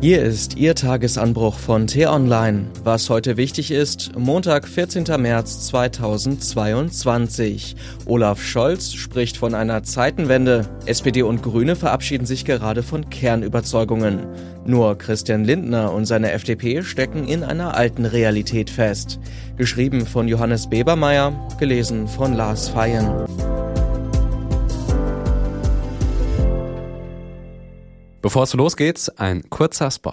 Hier ist Ihr Tagesanbruch von T-Online. Was heute wichtig ist, Montag, 14. März 2022. Olaf Scholz spricht von einer Zeitenwende. SPD und Grüne verabschieden sich gerade von Kernüberzeugungen. Nur Christian Lindner und seine FDP stecken in einer alten Realität fest. Geschrieben von Johannes Bebermeier, gelesen von Lars Feyen. Bevor es losgeht, ein kurzer Spot.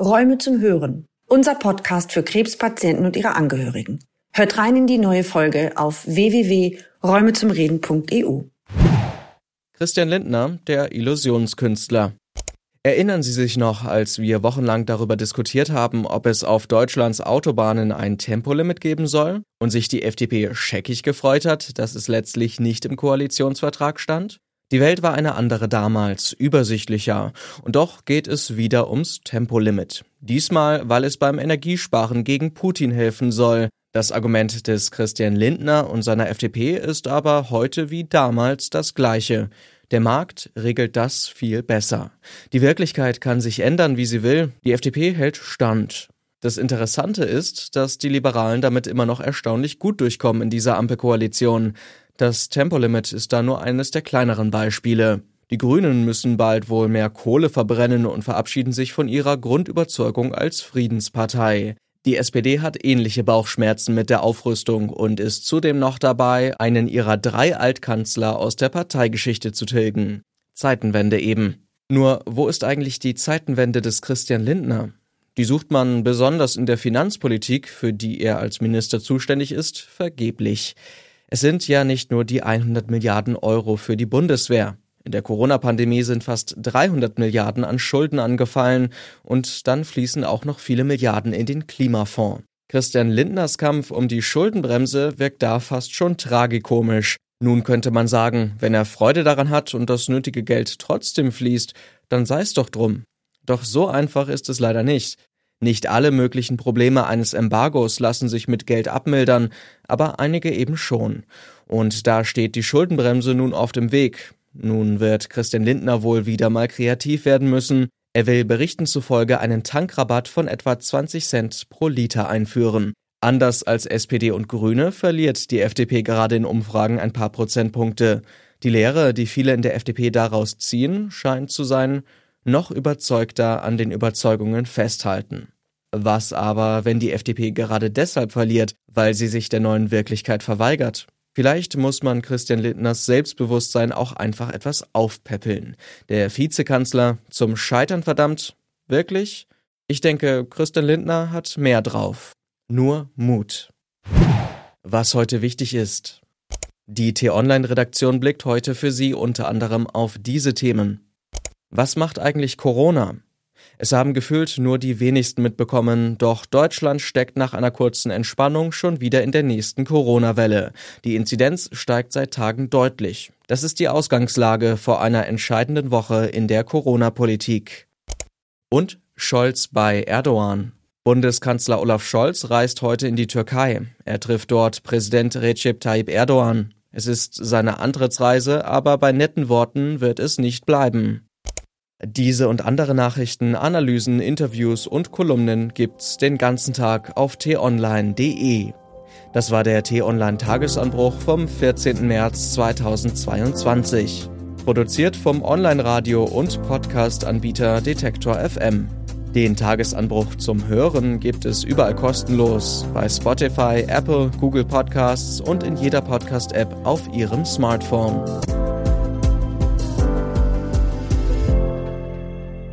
Räume zum Hören. Unser Podcast für Krebspatienten und ihre Angehörigen. Hört rein in die neue Folge auf www.räumezumreden.eu. Christian Lindner, der Illusionskünstler. Erinnern Sie sich noch, als wir wochenlang darüber diskutiert haben, ob es auf Deutschlands Autobahnen ein Tempolimit geben soll und sich die FDP scheckig gefreut hat, dass es letztlich nicht im Koalitionsvertrag stand? Die Welt war eine andere damals, übersichtlicher, und doch geht es wieder ums Tempolimit. Diesmal, weil es beim Energiesparen gegen Putin helfen soll. Das Argument des Christian Lindner und seiner FDP ist aber heute wie damals das gleiche. Der Markt regelt das viel besser. Die Wirklichkeit kann sich ändern, wie sie will. Die FDP hält Stand. Das Interessante ist, dass die Liberalen damit immer noch erstaunlich gut durchkommen in dieser Ampelkoalition. Das Tempolimit ist da nur eines der kleineren Beispiele. Die Grünen müssen bald wohl mehr Kohle verbrennen und verabschieden sich von ihrer Grundüberzeugung als Friedenspartei. Die SPD hat ähnliche Bauchschmerzen mit der Aufrüstung und ist zudem noch dabei, einen ihrer drei Altkanzler aus der Parteigeschichte zu tilgen. Zeitenwende eben. Nur, wo ist eigentlich die Zeitenwende des Christian Lindner? Die sucht man besonders in der Finanzpolitik, für die er als Minister zuständig ist, vergeblich. Es sind ja nicht nur die 100 Milliarden Euro für die Bundeswehr. In der Corona-Pandemie sind fast 300 Milliarden an Schulden angefallen und dann fließen auch noch viele Milliarden in den Klimafonds. Christian Lindners Kampf um die Schuldenbremse wirkt da fast schon tragikomisch. Nun könnte man sagen, wenn er Freude daran hat und das nötige Geld trotzdem fließt, dann sei es doch drum. Doch so einfach ist es leider nicht. Nicht alle möglichen Probleme eines Embargos lassen sich mit Geld abmildern, aber einige eben schon. Und da steht die Schuldenbremse nun auf dem Weg. Nun wird Christian Lindner wohl wieder mal kreativ werden müssen. Er will Berichten zufolge einen Tankrabatt von etwa 20 Cent pro Liter einführen. Anders als SPD und Grüne verliert die FDP gerade in Umfragen ein paar Prozentpunkte. Die Lehre, die viele in der FDP daraus ziehen, scheint zu sein, noch überzeugter an den Überzeugungen festhalten. Was aber, wenn die FDP gerade deshalb verliert, weil sie sich der neuen Wirklichkeit verweigert? Vielleicht muss man Christian Lindners Selbstbewusstsein auch einfach etwas aufpäppeln. Der Vizekanzler zum Scheitern verdammt? Wirklich? Ich denke, Christian Lindner hat mehr drauf. Nur Mut. Was heute wichtig ist. Die T-Online-Redaktion blickt heute für Sie unter anderem auf diese Themen. Was macht eigentlich Corona? Es haben gefühlt nur die wenigsten mitbekommen, doch Deutschland steckt nach einer kurzen Entspannung schon wieder in der nächsten Corona-Welle. Die Inzidenz steigt seit Tagen deutlich. Das ist die Ausgangslage vor einer entscheidenden Woche in der Corona-Politik. Und Scholz bei Erdogan. Bundeskanzler Olaf Scholz reist heute in die Türkei. Er trifft dort Präsident Recep Tayyip Erdogan. Es ist seine Antrittsreise, aber bei netten Worten wird es nicht bleiben. Diese und andere Nachrichten, Analysen, Interviews und Kolumnen gibt's den ganzen Tag auf t-online.de. Das war der T-Online Tagesanbruch vom 14. März 2022. Produziert vom Online-Radio und Podcast-Anbieter Detektor FM. Den Tagesanbruch zum Hören gibt es überall kostenlos bei Spotify, Apple, Google Podcasts und in jeder Podcast-App auf Ihrem Smartphone.